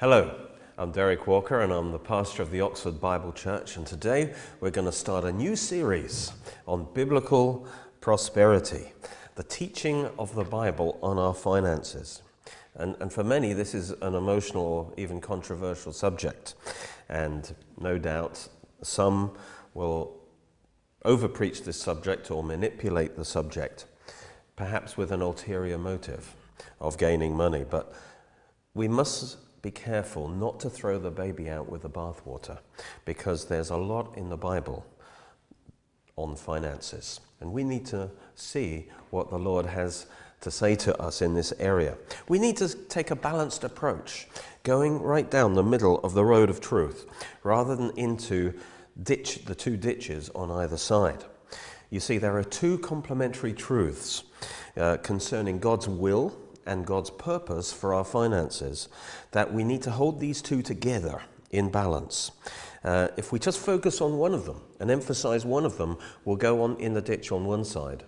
Hello, I'm Derek Walker and I'm the pastor of the Oxford Bible Church. And today we're going to start a new series on biblical prosperity, the teaching of the Bible on our finances. And, and for many, this is an emotional or even controversial subject. And no doubt some will overpreach this subject or manipulate the subject, perhaps with an ulterior motive of gaining money. But we must be careful not to throw the baby out with the bathwater because there's a lot in the Bible on finances. And we need to see what the Lord has to say to us in this area. We need to take a balanced approach, going right down the middle of the road of truth rather than into ditch, the two ditches on either side. You see, there are two complementary truths uh, concerning God's will and God's purpose for our finances, that we need to hold these two together in balance. Uh, if we just focus on one of them and emphasize one of them, we'll go on in the ditch on one side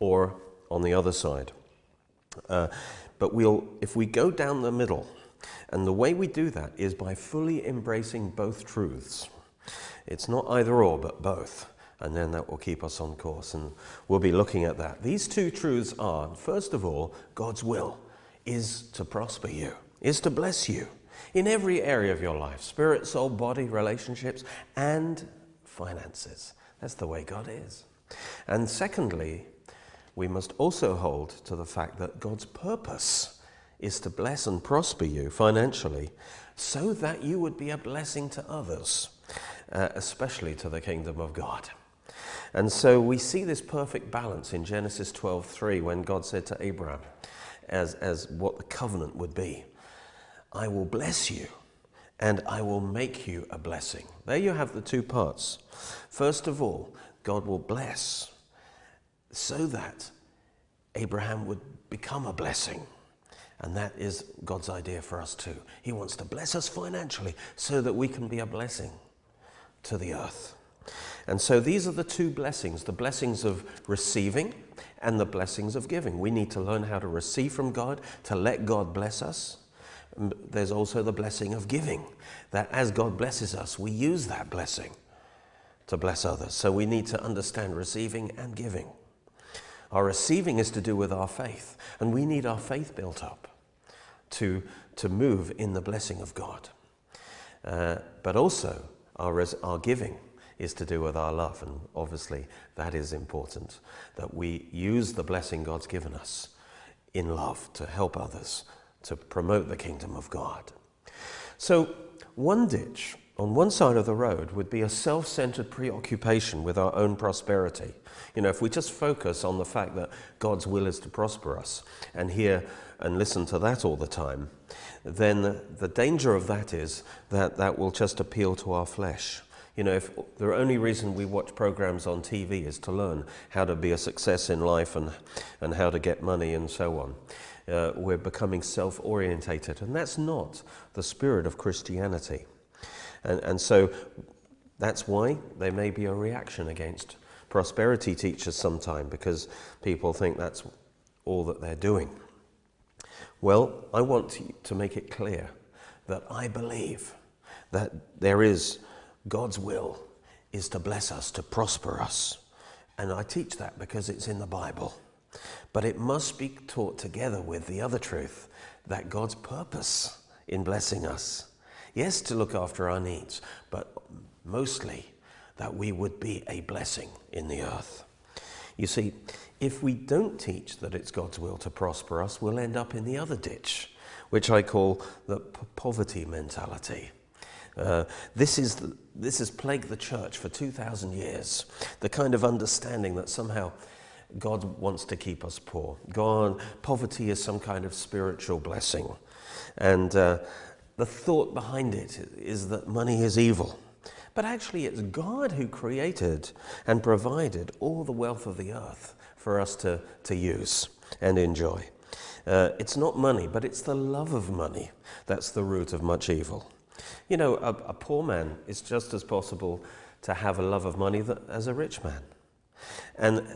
or on the other side. Uh, but we'll, if we go down the middle, and the way we do that is by fully embracing both truths. It's not either or, but both. And then that will keep us on course. And we'll be looking at that. These two truths are first of all, God's will is to prosper you, is to bless you in every area of your life spirit, soul, body, relationships, and finances. That's the way God is. And secondly, we must also hold to the fact that God's purpose is to bless and prosper you financially so that you would be a blessing to others, uh, especially to the kingdom of God. And so we see this perfect balance in Genesis 12:3 when God said to Abraham, as, as what the covenant would be. I will bless you and I will make you a blessing. There you have the two parts. First of all, God will bless so that Abraham would become a blessing. And that is God's idea for us too. He wants to bless us financially so that we can be a blessing to the earth. And so these are the two blessings the blessings of receiving and the blessings of giving. We need to learn how to receive from God, to let God bless us. There's also the blessing of giving, that as God blesses us, we use that blessing to bless others. So we need to understand receiving and giving. Our receiving is to do with our faith, and we need our faith built up to, to move in the blessing of God. Uh, but also, our, our giving is to do with our love. And obviously, that is important that we use the blessing God's given us in love to help others, to promote the kingdom of God. So, one ditch on one side of the road would be a self centered preoccupation with our own prosperity. You know, if we just focus on the fact that God's will is to prosper us and hear and listen to that all the time, then the danger of that is that that will just appeal to our flesh. You know, if the only reason we watch programs on TV is to learn how to be a success in life and, and how to get money and so on, uh, we're becoming self orientated. And that's not the spirit of Christianity. And, and so that's why there may be a reaction against prosperity teachers sometime because people think that's all that they're doing. Well, I want to make it clear that I believe that there is God's will is to bless us, to prosper us. And I teach that because it's in the Bible. But it must be taught together with the other truth that God's purpose in blessing us, yes, to look after our needs, but mostly that we would be a blessing in the earth. You see, if we don't teach that it's God's will to prosper us, we'll end up in the other ditch, which I call the poverty mentality. Uh, this, is the, this has plagued the church for 2,000 years. The kind of understanding that somehow God wants to keep us poor. God, poverty is some kind of spiritual blessing. And uh, the thought behind it is that money is evil. But actually, it's God who created and provided all the wealth of the earth for us to, to use and enjoy. Uh, it's not money, but it's the love of money that's the root of much evil. You know, a, a poor man is just as possible to have a love of money that, as a rich man. And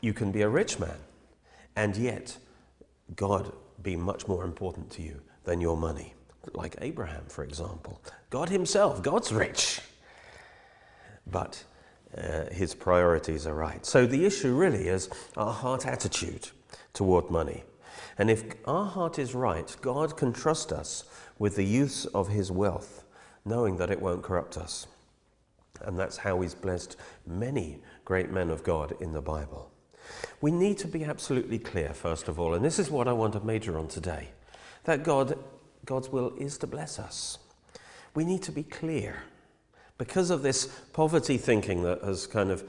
you can be a rich man and yet God be much more important to you than your money. like Abraham, for example. God Himself, God's rich. But uh, His priorities are right. So the issue really is our heart attitude toward money. And if our heart is right, God can trust us with the use of His wealth, knowing that it won't corrupt us. And that's how He's blessed many great men of God in the Bible. We need to be absolutely clear, first of all, and this is what I want to major on today that God, God's will is to bless us. We need to be clear. Because of this poverty thinking that has kind of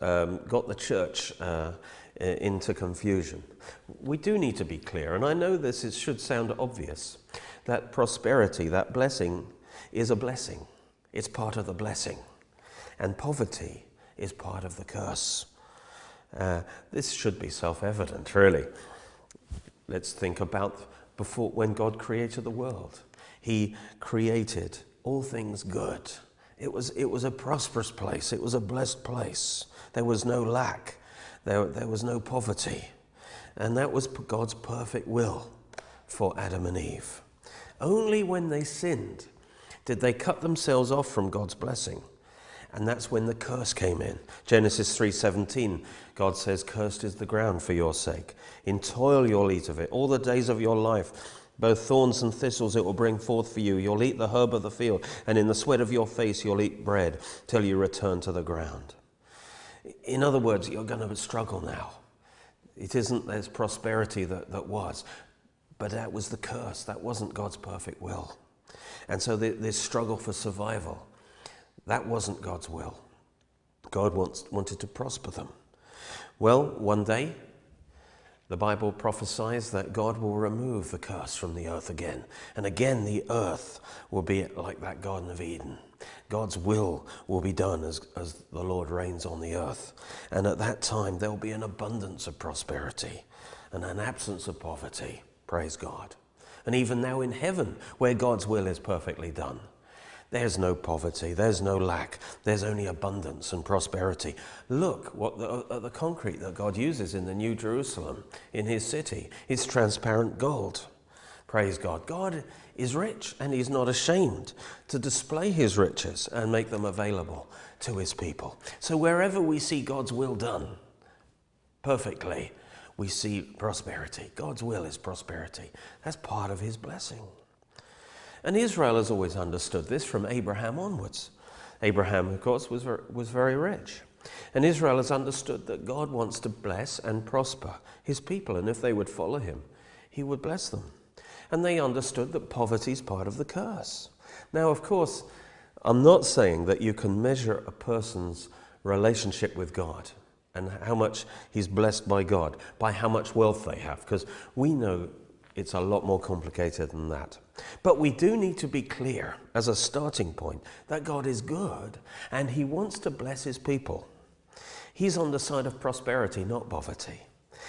um, got the church uh, into confusion, we do need to be clear. And I know this is, should sound obvious that prosperity, that blessing, is a blessing. It's part of the blessing. And poverty is part of the curse. Uh, this should be self evident, really. Let's think about before when God created the world. He created all things good. It was, it was a prosperous place, it was a blessed place. There was no lack, there, there was no poverty. And that was God's perfect will for Adam and Eve. Only when they sinned did they cut themselves off from God's blessing. And that's when the curse came in. Genesis 3:17, God says, "Cursed is the ground for your sake. In toil you'll eat of it all the days of your life. Both thorns and thistles it will bring forth for you. You'll eat the herb of the field, and in the sweat of your face you'll eat bread till you return to the ground." In other words, you're going to struggle now. It isn't there's prosperity that, that was, but that was the curse. That wasn't God's perfect will. And so this struggle for survival that wasn't God's will. God wants, wanted to prosper them. Well, one day, the Bible prophesies that God will remove the curse from the earth again. And again, the earth will be like that Garden of Eden. God's will will be done as, as the Lord reigns on the earth. And at that time, there will be an abundance of prosperity and an absence of poverty. Praise God. And even now in heaven, where God's will is perfectly done, there's no poverty, there's no lack, there's only abundance and prosperity. Look what the, uh, the concrete that God uses in the New Jerusalem, in his city. It's transparent gold. Praise God. God is rich and he's not ashamed to display his riches and make them available to his people. So wherever we see God's will done perfectly, we see prosperity. God's will is prosperity. That's part of his blessing. And Israel has always understood this from Abraham onwards. Abraham, of course, was, was very rich. And Israel has understood that God wants to bless and prosper his people, and if they would follow him, he would bless them. And they understood that poverty is part of the curse. Now, of course, I'm not saying that you can measure a person's relationship with God and how much he's blessed by God by how much wealth they have, because we know it's a lot more complicated than that. But we do need to be clear as a starting point that God is good and He wants to bless His people. He's on the side of prosperity, not poverty.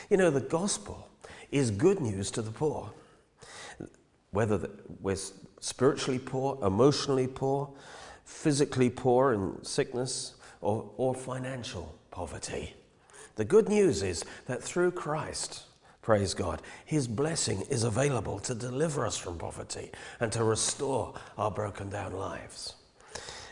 You know, the gospel is good news to the poor. Whether we're spiritually poor, emotionally poor, physically poor in sickness, or, or financial poverty. The good news is that through Christ, Praise God. His blessing is available to deliver us from poverty and to restore our broken down lives.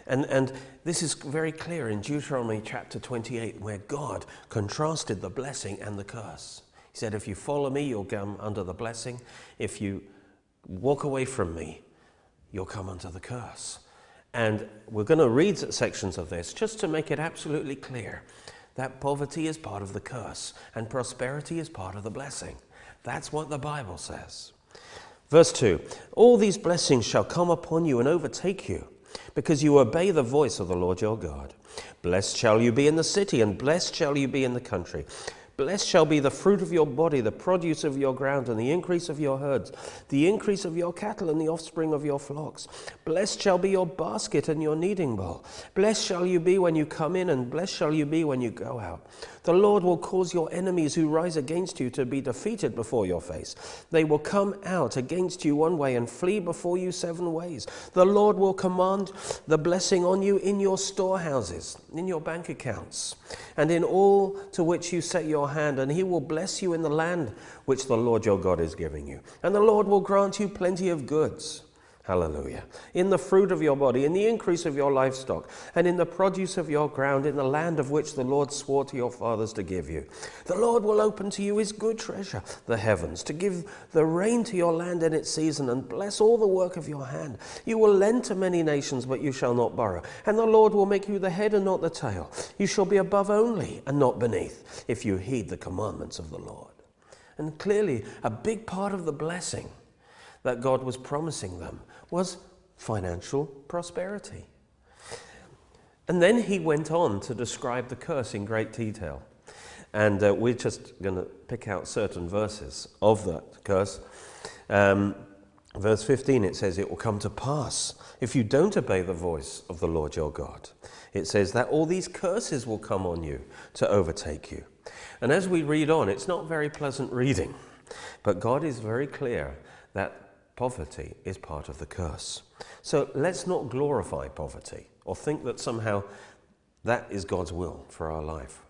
And, and this is very clear in Deuteronomy chapter 28, where God contrasted the blessing and the curse. He said, If you follow me, you'll come under the blessing. If you walk away from me, you'll come under the curse. And we're going to read sections of this just to make it absolutely clear that poverty is part of the curse and prosperity is part of the blessing. That's what the Bible says. Verse 2 All these blessings shall come upon you and overtake you, because you obey the voice of the Lord your God. Blessed shall you be in the city, and blessed shall you be in the country. Blessed shall be the fruit of your body, the produce of your ground, and the increase of your herds, the increase of your cattle, and the offspring of your flocks. Blessed shall be your basket and your kneading bowl. Blessed shall you be when you come in, and blessed shall you be when you go out. The Lord will cause your enemies who rise against you to be defeated before your face. They will come out against you one way and flee before you seven ways. The Lord will command the blessing on you in your storehouses, in your bank accounts, and in all to which you set your hand, and he will bless you in the land which the Lord your God is giving you. And the Lord will grant you plenty of goods Hallelujah. In the fruit of your body, in the increase of your livestock, and in the produce of your ground, in the land of which the Lord swore to your fathers to give you. The Lord will open to you his good treasure, the heavens, to give the rain to your land in its season, and bless all the work of your hand. You will lend to many nations, but you shall not borrow. And the Lord will make you the head and not the tail. You shall be above only and not beneath, if you heed the commandments of the Lord. And clearly, a big part of the blessing that God was promising them was financial prosperity. And then he went on to describe the curse in great detail. And uh, we're just going to pick out certain verses of that curse. Um, verse 15, it says, It will come to pass if you don't obey the voice of the Lord your God. It says that all these curses will come on you to overtake you. And as we read on, it's not very pleasant reading, but God is very clear that poverty is part of the curse. So let's not glorify poverty or think that somehow that is God's will for our life.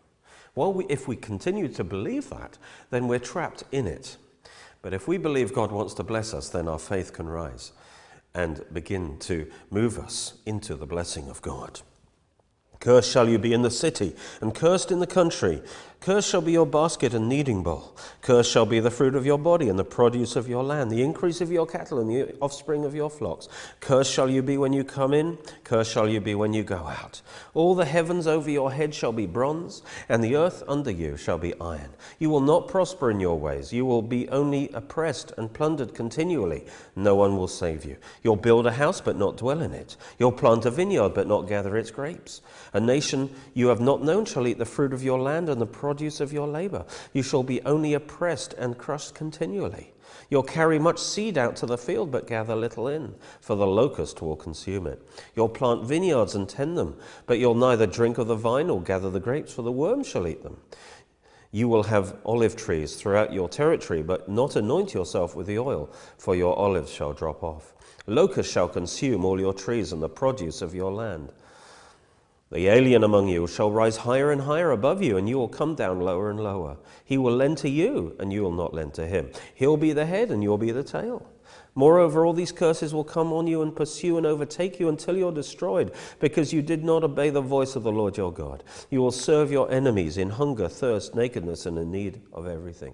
Well, we, if we continue to believe that, then we're trapped in it. But if we believe God wants to bless us, then our faith can rise and begin to move us into the blessing of God. Cursed shall you be in the city, and cursed in the country. Cursed shall be your basket and kneading bowl. Cursed shall be the fruit of your body and the produce of your land, the increase of your cattle and the offspring of your flocks. Cursed shall you be when you come in, cursed shall you be when you go out. All the heavens over your head shall be bronze, and the earth under you shall be iron. You will not prosper in your ways. You will be only oppressed and plundered continually. No one will save you. You'll build a house, but not dwell in it. You'll plant a vineyard, but not gather its grapes. A nation you have not known shall eat the fruit of your land and the produce of your labor. You shall be only oppressed and crushed continually. You'll carry much seed out to the field, but gather little in, for the locust will consume it. You'll plant vineyards and tend them, but you'll neither drink of the vine nor gather the grapes, for the worm shall eat them. You will have olive trees throughout your territory, but not anoint yourself with the oil, for your olives shall drop off. Locusts shall consume all your trees and the produce of your land. The alien among you shall rise higher and higher above you, and you will come down lower and lower. He will lend to you, and you will not lend to him. He'll be the head, and you'll be the tail. Moreover, all these curses will come on you and pursue and overtake you until you're destroyed, because you did not obey the voice of the Lord your God. You will serve your enemies in hunger, thirst, nakedness, and in need of everything.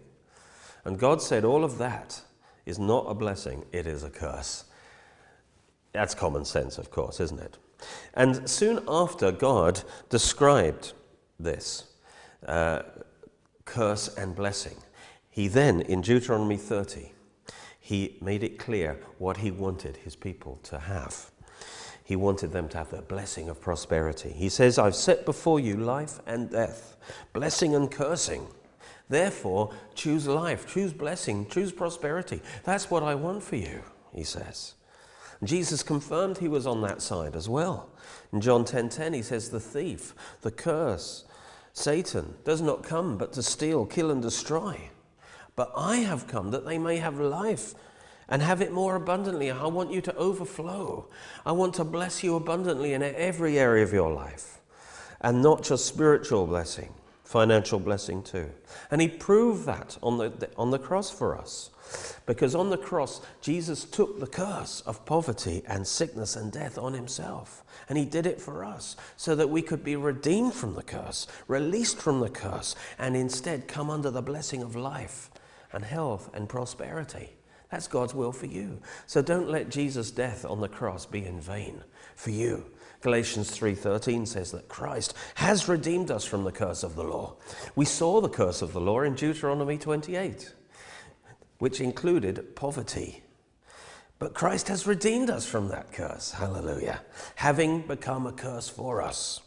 And God said, All of that is not a blessing, it is a curse. That's common sense, of course, isn't it? And soon after, God described this uh, curse and blessing. He then, in Deuteronomy 30, he made it clear what he wanted his people to have. He wanted them to have the blessing of prosperity. He says, I've set before you life and death, blessing and cursing. Therefore, choose life, choose blessing, choose prosperity. That's what I want for you, he says. Jesus confirmed he was on that side as well. In John 10:10 10, 10, he says the thief, the curse, Satan does not come but to steal, kill and destroy. But I have come that they may have life and have it more abundantly. I want you to overflow. I want to bless you abundantly in every area of your life. And not just spiritual blessing, financial blessing too. And he proved that on the, on the cross for us. Because on the cross, Jesus took the curse of poverty and sickness and death on himself. And he did it for us so that we could be redeemed from the curse, released from the curse, and instead come under the blessing of life and health and prosperity. That's God's will for you. So don't let Jesus' death on the cross be in vain for you. Galatians 3:13 says that Christ has redeemed us from the curse of the law. We saw the curse of the law in Deuteronomy 28 which included poverty. But Christ has redeemed us from that curse. Hallelujah. Having become a curse for us.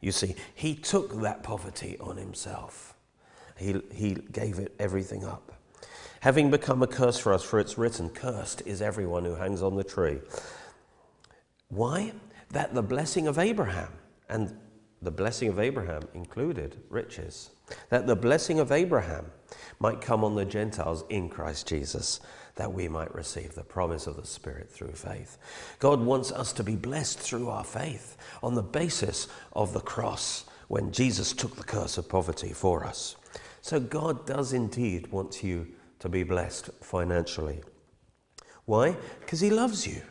You see, he took that poverty on himself. He, he gave it everything up. Having become a curse for us, for it's written, Cursed is everyone who hangs on the tree. Why? That the blessing of Abraham, and the blessing of Abraham included riches, that the blessing of Abraham might come on the Gentiles in Christ Jesus, that we might receive the promise of the Spirit through faith. God wants us to be blessed through our faith on the basis of the cross when Jesus took the curse of poverty for us. So God does indeed want you to be blessed financially. Why? Because He loves you.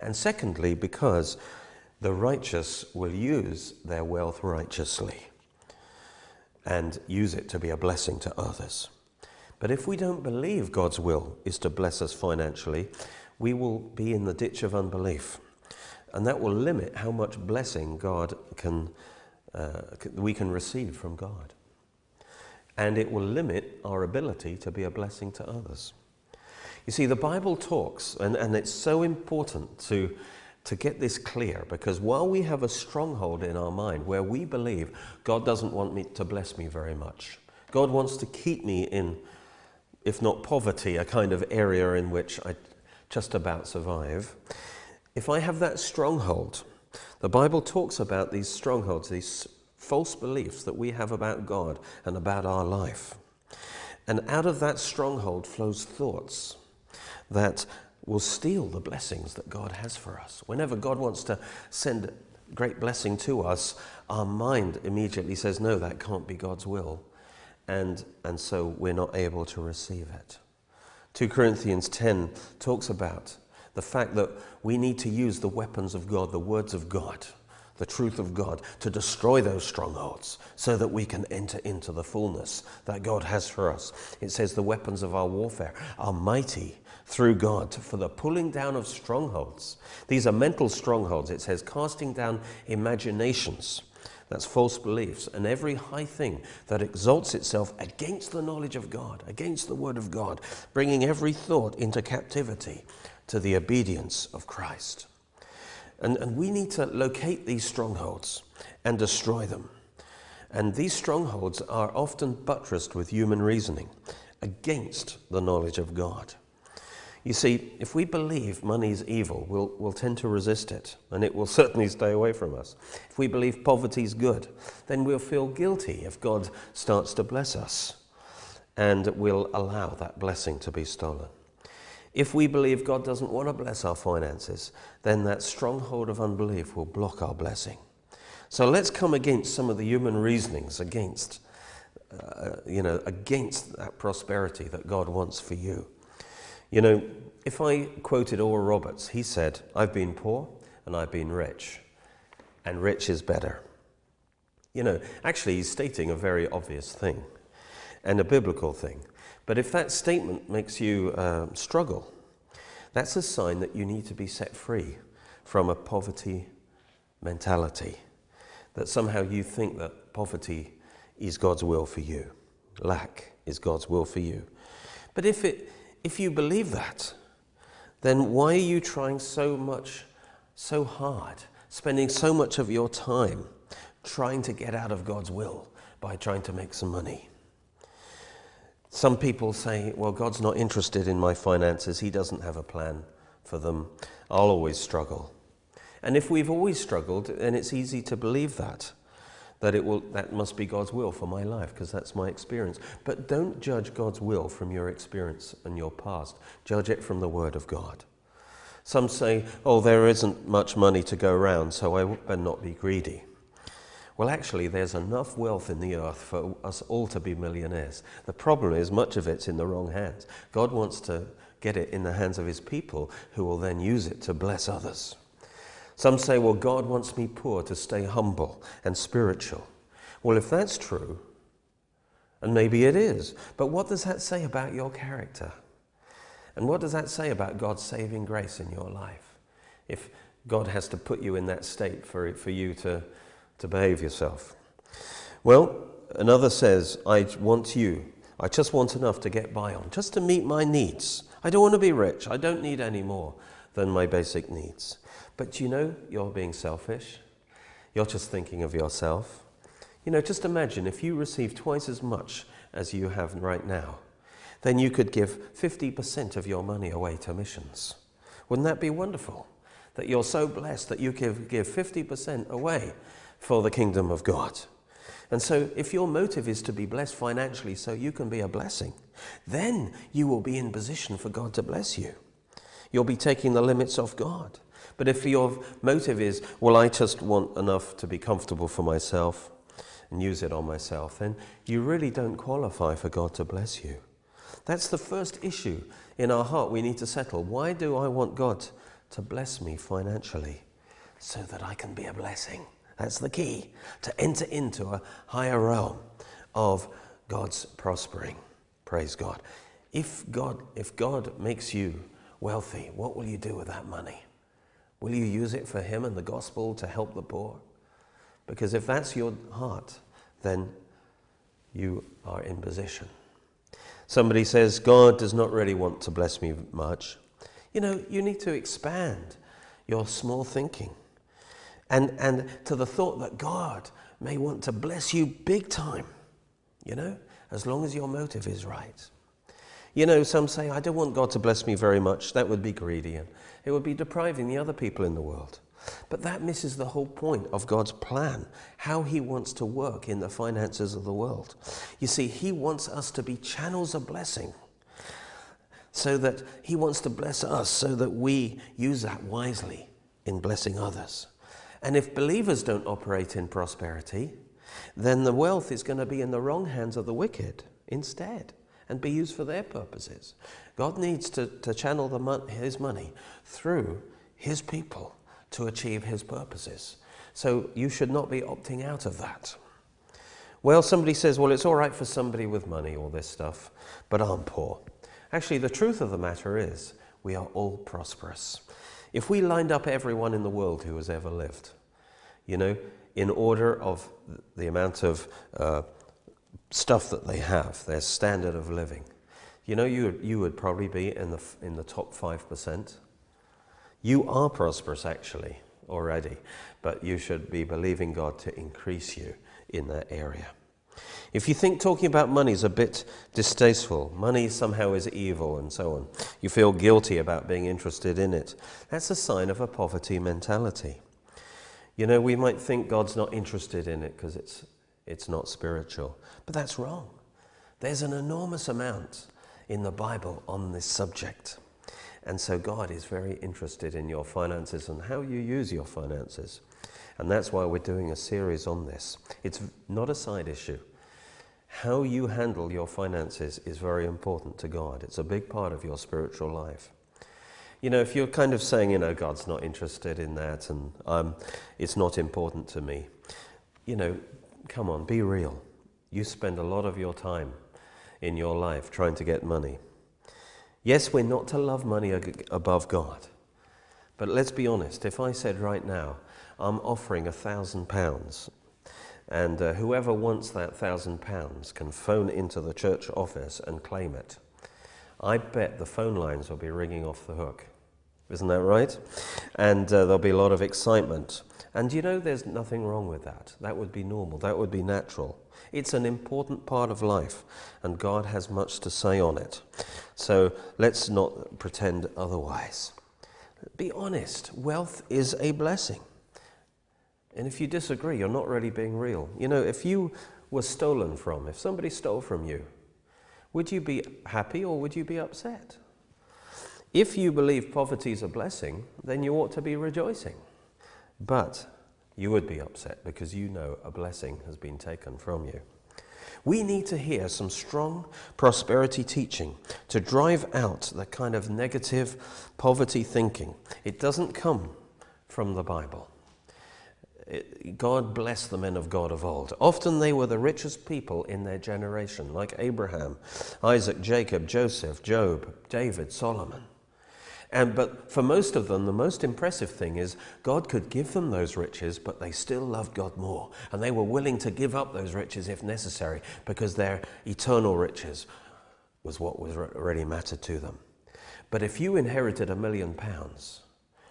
And secondly, because the righteous will use their wealth righteously and use it to be a blessing to others. But if we don't believe God's will is to bless us financially, we will be in the ditch of unbelief. And that will limit how much blessing God can, uh, we can receive from God. And it will limit our ability to be a blessing to others. You see, the Bible talks, and, and it's so important to, to get this clear because while we have a stronghold in our mind where we believe God doesn't want me to bless me very much, God wants to keep me in, if not poverty, a kind of area in which I just about survive. If I have that stronghold, the Bible talks about these strongholds, these false beliefs that we have about God and about our life. And out of that stronghold flows thoughts that will steal the blessings that God has for us. Whenever God wants to send great blessing to us, our mind immediately says, No, that can't be God's will. And, and so we're not able to receive it. 2 Corinthians 10 talks about the fact that we need to use the weapons of God, the words of God, the truth of God, to destroy those strongholds so that we can enter into the fullness that God has for us. It says the weapons of our warfare are mighty through God for the pulling down of strongholds. These are mental strongholds. It says casting down imaginations. That's false beliefs and every high thing that exalts itself against the knowledge of God, against the word of God, bringing every thought into captivity to the obedience of Christ. And, and we need to locate these strongholds and destroy them. And these strongholds are often buttressed with human reasoning against the knowledge of God. You see, if we believe money is evil, we'll, we'll tend to resist it, and it will certainly stay away from us. If we believe poverty is good, then we'll feel guilty if God starts to bless us, and we'll allow that blessing to be stolen. If we believe God doesn't want to bless our finances, then that stronghold of unbelief will block our blessing. So let's come against some of the human reasonings against, uh, you know, against that prosperity that God wants for you. You know, if I quoted Oral Roberts, he said, I've been poor and I've been rich, and rich is better. You know, actually, he's stating a very obvious thing and a biblical thing. But if that statement makes you uh, struggle, that's a sign that you need to be set free from a poverty mentality. That somehow you think that poverty is God's will for you, lack is God's will for you. But if it if you believe that, then why are you trying so much, so hard, spending so much of your time trying to get out of God's will by trying to make some money? Some people say, well, God's not interested in my finances. He doesn't have a plan for them. I'll always struggle. And if we've always struggled, then it's easy to believe that that it will that must be God's will for my life because that's my experience. But don't judge God's will from your experience and your past. Judge it from the word of God. Some say, "Oh, there isn't much money to go around, so I better not be greedy." Well, actually, there's enough wealth in the earth for us all to be millionaires. The problem is much of it's in the wrong hands. God wants to get it in the hands of his people who will then use it to bless others. Some say, well, God wants me poor to stay humble and spiritual. Well, if that's true, and maybe it is, but what does that say about your character? And what does that say about God's saving grace in your life? If God has to put you in that state for, for you to, to behave yourself. Well, another says, I want you, I just want enough to get by on, just to meet my needs. I don't want to be rich. I don't need any more than my basic needs. But you know, you're being selfish. You're just thinking of yourself. You know, just imagine if you received twice as much as you have right now, then you could give 50% of your money away to missions. Wouldn't that be wonderful? That you're so blessed that you can give 50% away for the kingdom of God. And so, if your motive is to be blessed financially so you can be a blessing, then you will be in position for God to bless you. You'll be taking the limits of God. But if your motive is, well, I just want enough to be comfortable for myself and use it on myself, then you really don't qualify for God to bless you. That's the first issue in our heart we need to settle. Why do I want God to bless me financially? So that I can be a blessing. That's the key to enter into a higher realm of God's prospering. Praise God. If God, if God makes you wealthy, what will you do with that money? Will you use it for Him and the gospel to help the poor? Because if that's your heart, then you are in position. Somebody says, God does not really want to bless me much. You know, you need to expand your small thinking and, and to the thought that God may want to bless you big time, you know, as long as your motive is right. You know, some say, I don't want God to bless me very much. That would be greedy and it would be depriving the other people in the world. But that misses the whole point of God's plan, how He wants to work in the finances of the world. You see, He wants us to be channels of blessing, so that He wants to bless us, so that we use that wisely in blessing others. And if believers don't operate in prosperity, then the wealth is going to be in the wrong hands of the wicked instead and be used for their purposes. God needs to, to channel the, his money through his people to achieve his purposes. So you should not be opting out of that. Well, somebody says, well, it's all right for somebody with money, all this stuff, but I'm poor. Actually, the truth of the matter is, we are all prosperous. If we lined up everyone in the world who has ever lived, you know, in order of the amount of uh, stuff that they have, their standard of living, you know, you, you would probably be in the, in the top 5%. You are prosperous actually already, but you should be believing God to increase you in that area. If you think talking about money is a bit distasteful, money somehow is evil and so on, you feel guilty about being interested in it, that's a sign of a poverty mentality. You know, we might think God's not interested in it because it's, it's not spiritual, but that's wrong. There's an enormous amount in the Bible on this subject. And so God is very interested in your finances and how you use your finances. And that's why we're doing a series on this. It's not a side issue. How you handle your finances is very important to God. It's a big part of your spiritual life. You know, if you're kind of saying, you know, God's not interested in that and um, it's not important to me, you know, come on, be real. You spend a lot of your time in your life trying to get money. Yes, we're not to love money above God. But let's be honest, if I said right now, I'm offering a thousand pounds, and uh, whoever wants that thousand pounds can phone into the church office and claim it, I bet the phone lines will be ringing off the hook. Isn't that right? And uh, there'll be a lot of excitement. And you know, there's nothing wrong with that. That would be normal, that would be natural. It's an important part of life, and God has much to say on it. So let's not pretend otherwise. Be honest, wealth is a blessing. And if you disagree, you're not really being real. You know, if you were stolen from, if somebody stole from you, would you be happy or would you be upset? If you believe poverty is a blessing, then you ought to be rejoicing. But you would be upset because you know a blessing has been taken from you. We need to hear some strong prosperity teaching to drive out the kind of negative poverty thinking. It doesn't come from the Bible. God bless the men of God of old. Often they were the richest people in their generation, like Abraham, Isaac, Jacob, Joseph, Job, David, Solomon. And, but for most of them, the most impressive thing is God could give them those riches, but they still loved God more. And they were willing to give up those riches if necessary because their eternal riches was what was really mattered to them. But if you inherited a million pounds,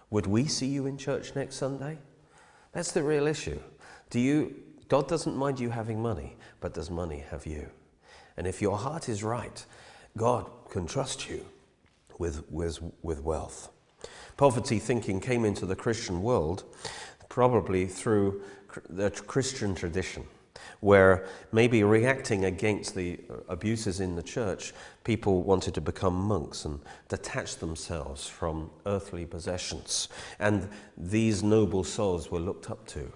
would we see you in church next Sunday? That's the real issue. Do you, God doesn't mind you having money, but does money have you? And if your heart is right, God can trust you with, with, with wealth. Poverty thinking came into the Christian world probably through the Christian tradition, where maybe reacting against the uh, abuses in the church, people wanted to become monks and detach themselves from earthly possessions. And these noble souls were looked up to.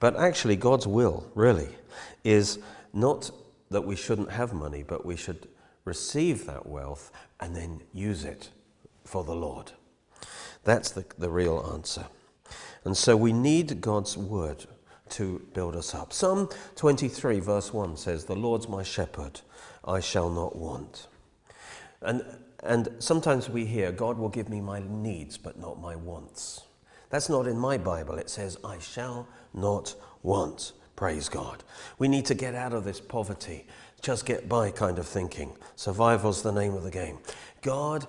But actually, God's will, really, is not that we shouldn't have money, but we should receive that wealth and then use it for the Lord. That's the, the real answer. And so we need God's word to build us up. Psalm 23, verse 1 says, The Lord's my shepherd, I shall not want. And, and sometimes we hear, God will give me my needs, but not my wants. That's not in my Bible. It says, I shall not want. Praise God. We need to get out of this poverty, just get by kind of thinking. Survival's the name of the game. God,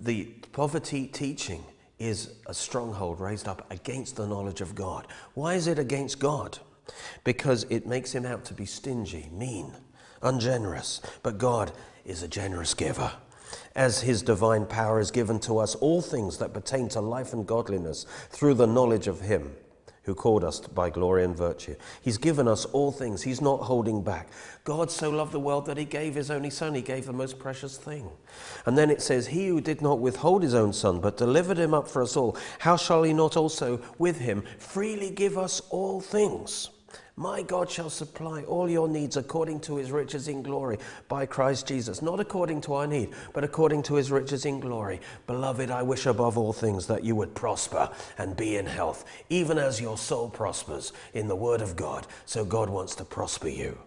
the poverty teaching is a stronghold raised up against the knowledge of God. Why is it against God? Because it makes him out to be stingy, mean, ungenerous. But God is a generous giver. As his divine power is given to us all things that pertain to life and godliness through the knowledge of him who called us by glory and virtue. He's given us all things. He's not holding back. God so loved the world that he gave his only son. He gave the most precious thing. And then it says, He who did not withhold his own son, but delivered him up for us all, how shall he not also with him freely give us all things? My God shall supply all your needs according to his riches in glory by Christ Jesus. Not according to our need, but according to his riches in glory. Beloved, I wish above all things that you would prosper and be in health, even as your soul prospers in the word of God. So God wants to prosper you.